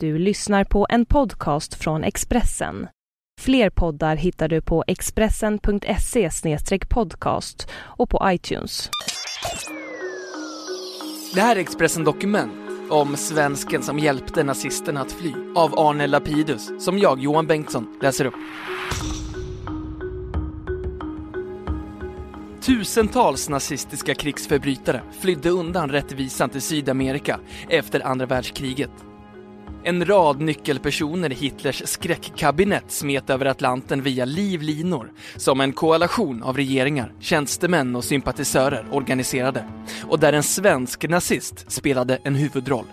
Du lyssnar på en podcast från Expressen. Fler poddar hittar du på expressen.se podcast och på iTunes. Det här är Expressen Dokument om svensken som hjälpte nazisterna att fly av Arne Lapidus, som jag, Johan Bengtsson, läser upp. Tusentals nazistiska krigsförbrytare flydde undan rättvisan till Sydamerika efter andra världskriget. En rad nyckelpersoner i Hitlers skräckkabinett smet över Atlanten via livlinor som en koalition av regeringar, tjänstemän och sympatisörer organiserade och där en svensk nazist spelade en huvudroll.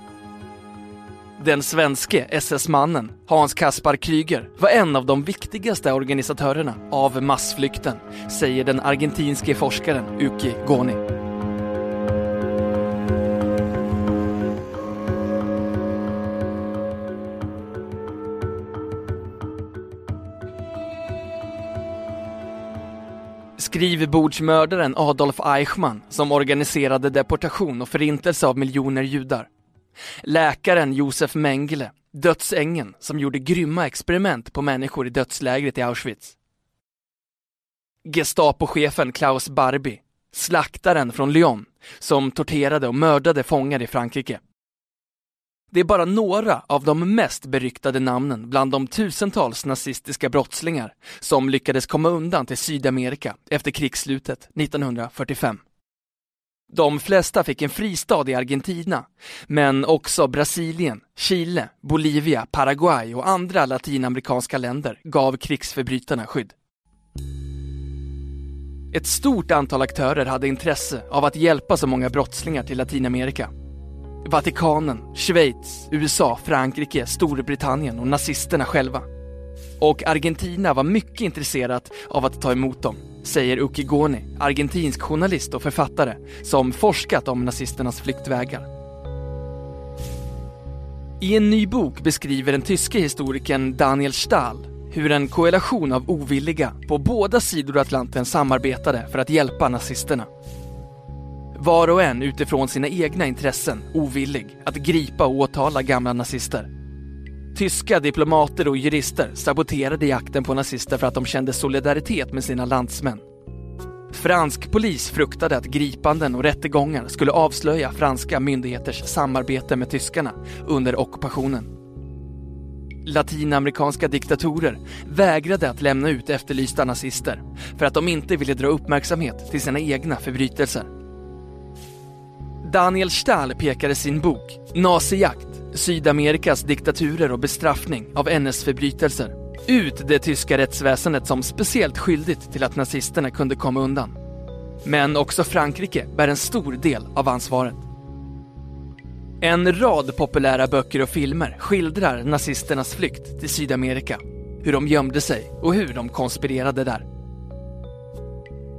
Den svenske SS-mannen, Hans Kaspar Kryger, var en av de viktigaste organisatörerna av massflykten, säger den argentinske forskaren Uki Goni. Skrivbordsmördaren Adolf Eichmann som organiserade deportation och förintelse av miljoner judar. Läkaren Josef Mengele, dödsängen som gjorde grymma experiment på människor i dödslägret i Auschwitz. Gestapochefen Klaus Barbie, slaktaren från Lyon, som torterade och mördade fångar i Frankrike. Det är bara några av de mest beryktade namnen bland de tusentals nazistiska brottslingar som lyckades komma undan till Sydamerika efter krigsslutet 1945. De flesta fick en fristad i Argentina, men också Brasilien, Chile, Bolivia, Paraguay och andra latinamerikanska länder gav krigsförbrytarna skydd. Ett stort antal aktörer hade intresse av att hjälpa så många brottslingar till Latinamerika. Vatikanen, Schweiz, USA, Frankrike, Storbritannien och nazisterna själva. Och Argentina var mycket intresserat av att ta emot dem, säger Uki Goni, argentinsk journalist och författare som forskat om nazisternas flyktvägar. I en ny bok beskriver den tyske historikern Daniel Stahl hur en koalition av ovilliga på båda sidor Atlanten samarbetade för att hjälpa nazisterna. Var och en utifrån sina egna intressen ovillig att gripa och åtala gamla nazister. Tyska diplomater och jurister saboterade jakten på nazister för att de kände solidaritet med sina landsmän. Fransk polis fruktade att gripanden och rättegångar skulle avslöja franska myndigheters samarbete med tyskarna under ockupationen. Latinamerikanska diktatorer vägrade att lämna ut efterlysta nazister för att de inte ville dra uppmärksamhet till sina egna förbrytelser. Daniel Stahl pekar i sin bok Nazijakt, Sydamerikas diktaturer och bestraffning av NS-förbrytelser ut det tyska rättsväsendet som speciellt skyldigt till att nazisterna kunde komma undan. Men också Frankrike bär en stor del av ansvaret. En rad populära böcker och filmer skildrar nazisternas flykt till Sydamerika, hur de gömde sig och hur de konspirerade där.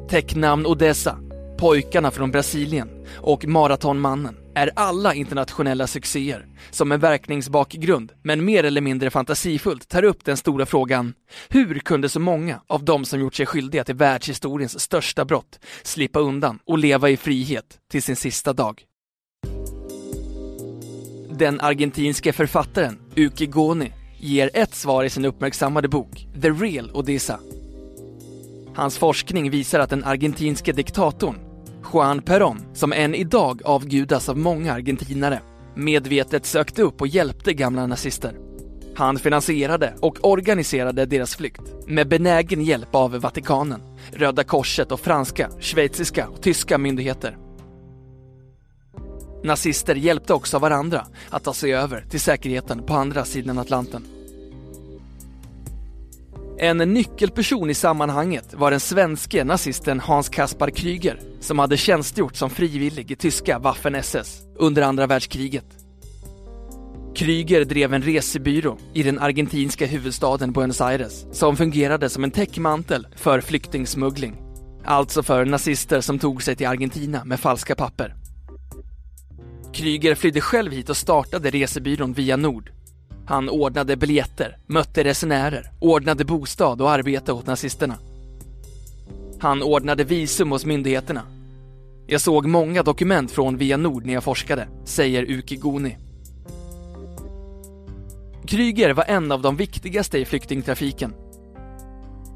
Tecknamn Odessa, Pojkarna från Brasilien och Maratonmannen är alla internationella succéer som en verkningsbakgrund, men mer eller mindre fantasifullt tar upp den stora frågan hur kunde så många av de som gjort sig skyldiga till världshistoriens största brott slippa undan och leva i frihet till sin sista dag? Den argentinske författaren Uki Goni ger ett svar i sin uppmärksammade bok The Real Odessa. Hans forskning visar att den argentinske diktatorn Juan Perón, som än idag avgudas av många argentinare, medvetet sökte upp och hjälpte gamla nazister. Han finansierade och organiserade deras flykt med benägen hjälp av Vatikanen, Röda Korset och franska, schweiziska och tyska myndigheter. Nazister hjälpte också varandra att ta sig över till säkerheten på andra sidan Atlanten. En nyckelperson i sammanhanget var den svenske nazisten Hans Kaspar Kryger som hade tjänstgjort som frivillig i tyska Waffen-SS under andra världskriget. Kryger drev en resebyrå i den argentinska huvudstaden Buenos Aires som fungerade som en täckmantel för flyktingsmuggling. Alltså för nazister som tog sig till Argentina med falska papper. Kryger flydde själv hit och startade resebyrån Via Nord han ordnade biljetter, mötte resenärer, ordnade bostad och arbete åt nazisterna. Han ordnade visum hos myndigheterna. Jag såg många dokument från Via Nord när jag forskade, säger Uki Goni. Kryger var en av de viktigaste i flyktingtrafiken.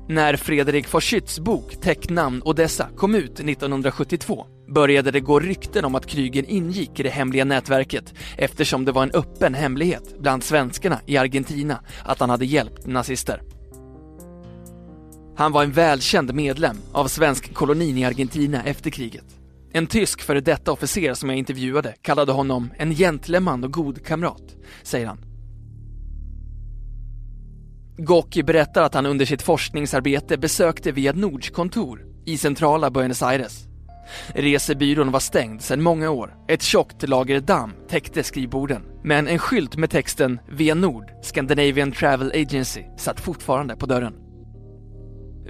När Fredrik von Schütts bok Täcknamn Odessa kom ut 1972 började det gå rykten om att Kryger ingick i det hemliga nätverket eftersom det var en öppen hemlighet bland svenskarna i Argentina att han hade hjälpt nazister. Han var en välkänd medlem av svensk kolonin i Argentina efter kriget. En tysk före detta officer som jag intervjuade kallade honom en gentleman och god kamrat, säger han. Gocki berättar att han under sitt forskningsarbete besökte Via Nords kontor i centrala Buenos Aires. Resebyrån var stängd sedan många år. Ett tjockt lager damm täckte skrivborden. Men en skylt med texten Via Nord, Scandinavian Travel Agency, satt fortfarande på dörren.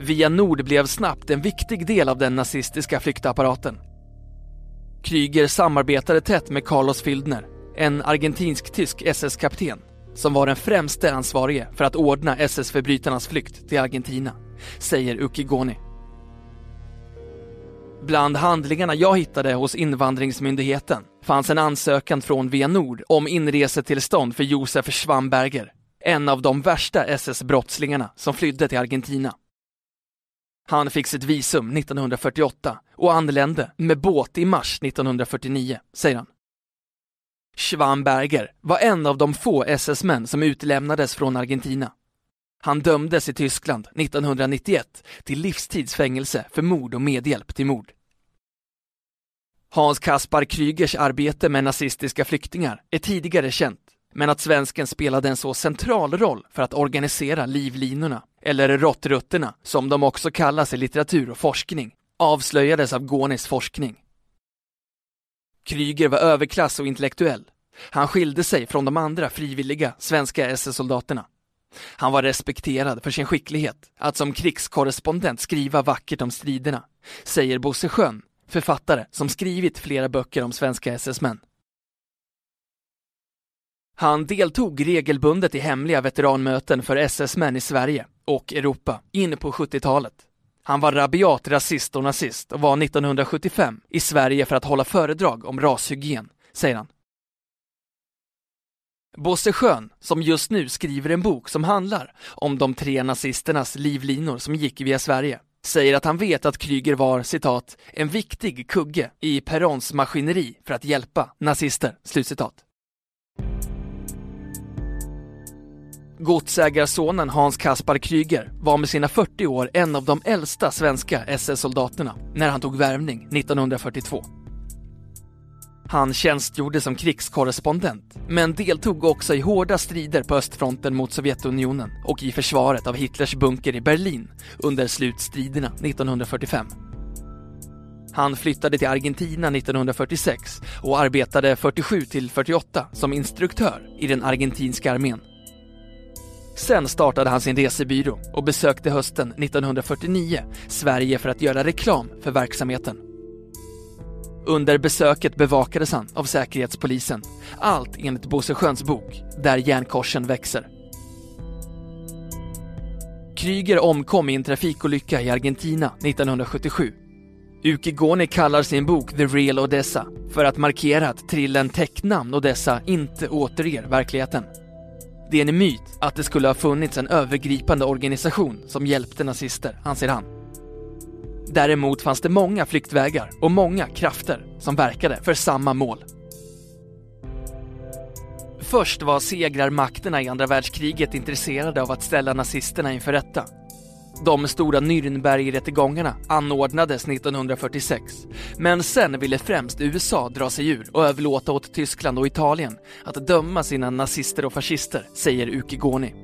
Via Nord blev snabbt en viktig del av den nazistiska flyktapparaten. Kryger samarbetade tätt med Carlos Fildner, en argentinsk-tysk SS-kapten som var den främste ansvarige för att ordna SS-förbrytarnas flykt till Argentina, säger Ukigoni. Bland handlingarna jag hittade hos invandringsmyndigheten fanns en ansökan från Via Nord om inresetillstånd för Josef Schwamberger, en av de värsta SS-brottslingarna som flydde till Argentina. Han fick sitt visum 1948 och anlände med båt i mars 1949, säger han. Schwamberger var en av de få SS-män som utlämnades från Argentina. Han dömdes i Tyskland 1991 till livstidsfängelse för mord och medhjälp till mord. Hans Kaspar Krygers arbete med nazistiska flyktingar är tidigare känt, men att svensken spelade en så central roll för att organisera livlinorna, eller råttrutterna som de också kallas i litteratur och forskning, avslöjades av Gånis forskning. Kryger var överklass och intellektuell. Han skilde sig från de andra frivilliga svenska SS-soldaterna. Han var respekterad för sin skicklighet att som krigskorrespondent skriva vackert om striderna, säger Bosse Schön, författare som skrivit flera böcker om svenska SS-män. Han deltog regelbundet i hemliga veteranmöten för SS-män i Sverige och Europa in på 70-talet. Han var rabiat rasist och nazist och var 1975 i Sverige för att hålla föredrag om rashygien, säger han. Bosse Schön, som just nu skriver en bok som handlar om de tre nazisternas livlinor som gick via Sverige, säger att han vet att Kryger var citat, en viktig kugge i Perons maskineri för att hjälpa nazister, slutcitat. Godsägarsonen Hans Kaspar Kryger var med sina 40 år en av de äldsta svenska SS-soldaterna när han tog värvning 1942. Han tjänstgjorde som krigskorrespondent, men deltog också i hårda strider på östfronten mot Sovjetunionen och i försvaret av Hitlers bunker i Berlin under slutstriderna 1945. Han flyttade till Argentina 1946 och arbetade 47 till 48 som instruktör i den argentinska armén. Sen startade han sin resebyrå och besökte hösten 1949 Sverige för att göra reklam för verksamheten. Under besöket bevakades han av Säkerhetspolisen. Allt enligt Bosse Sköns bok Där järnkorsen växer. Kryger omkom i en trafikolycka i Argentina 1977. Uki Goni kallar sin bok The Real Odessa för att markera att trillen Täcknamn Odessa inte återger verkligheten. Det är en myt att det skulle ha funnits en övergripande organisation som hjälpte nazister, anser han. Däremot fanns det många flyktvägar och många krafter som verkade för samma mål. Först var segrarmakterna i andra världskriget intresserade av att ställa nazisterna inför rätta. De stora Nürnbergrättegångarna anordnades 1946, men sen ville främst USA dra sig ur och överlåta åt Tyskland och Italien att döma sina nazister och fascister, säger Uki Goni.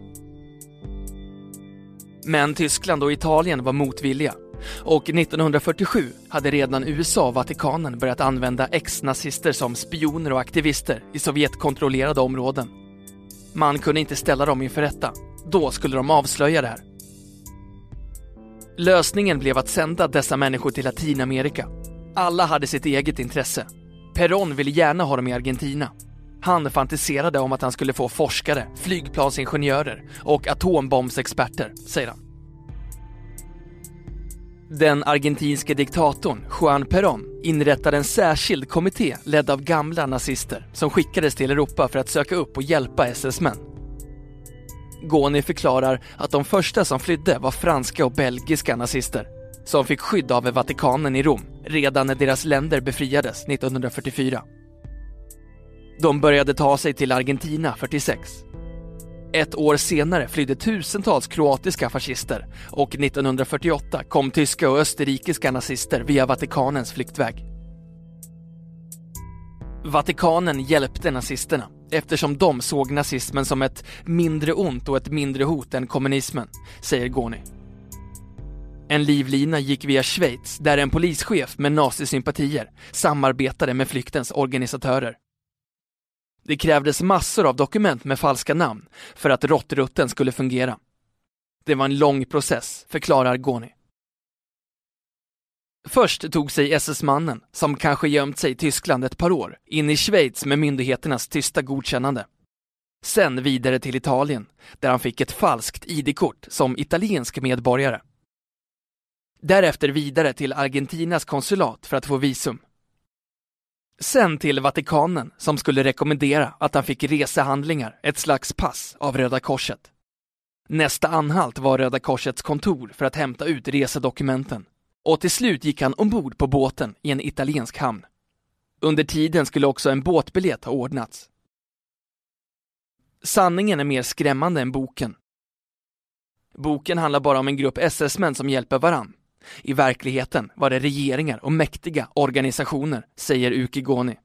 Men Tyskland och Italien var motvilliga och 1947 hade redan USA och Vatikanen börjat använda ex-nazister som spioner och aktivister i Sovjetkontrollerade områden. Man kunde inte ställa dem inför rätta. Då skulle de avslöja det här. Lösningen blev att sända dessa människor till Latinamerika. Alla hade sitt eget intresse. Perón ville gärna ha dem i Argentina. Han fantiserade om att han skulle få forskare, flygplansingenjörer och atombombsexperter, säger han. Den argentinske diktatorn Juan Perón inrättade en särskild kommitté ledd av gamla nazister som skickades till Europa för att söka upp och hjälpa SS-män. Goni förklarar att de första som flydde var franska och belgiska nazister som fick skydd av Vatikanen i Rom redan när deras länder befriades 1944. De började ta sig till Argentina 46. Ett år senare flydde tusentals kroatiska fascister och 1948 kom tyska och österrikiska nazister via Vatikanens flyktväg. Vatikanen hjälpte nazisterna eftersom de såg nazismen som ett mindre ont och ett mindre hot än kommunismen, säger Goni. En livlina gick via Schweiz där en polischef med nazisympatier samarbetade med flyktens organisatörer. Det krävdes massor av dokument med falska namn för att råttrutten skulle fungera. Det var en lång process, förklarar Goni. Först tog sig SS-mannen, som kanske gömt sig i Tyskland ett par år, in i Schweiz med myndigheternas tysta godkännande. Sen vidare till Italien, där han fick ett falskt ID-kort som italiensk medborgare. Därefter vidare till Argentinas konsulat för att få visum. Sen till Vatikanen som skulle rekommendera att han fick resehandlingar, ett slags pass, av Röda Korset. Nästa anhalt var Röda Korsets kontor för att hämta ut resedokumenten. Och till slut gick han ombord på båten i en italiensk hamn. Under tiden skulle också en båtbiljett ha ordnats. Sanningen är mer skrämmande än boken. Boken handlar bara om en grupp SS-män som hjälper varann. I verkligheten var det regeringar och mäktiga organisationer, säger Uki Goni.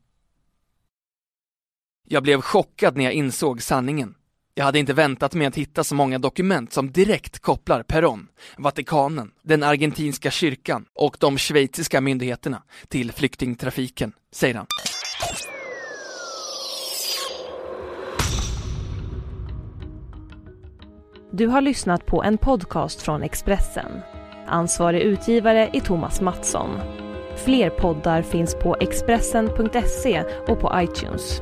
Jag blev chockad när jag insåg sanningen. Jag hade inte väntat mig att hitta så många dokument som direkt kopplar Peron, Vatikanen, den argentinska kyrkan och de schweiziska myndigheterna till flyktingtrafiken, säger han. Du har lyssnat på en podcast från Expressen. Ansvarig utgivare är Thomas Mattsson. Fler poddar finns på Expressen.se och på iTunes.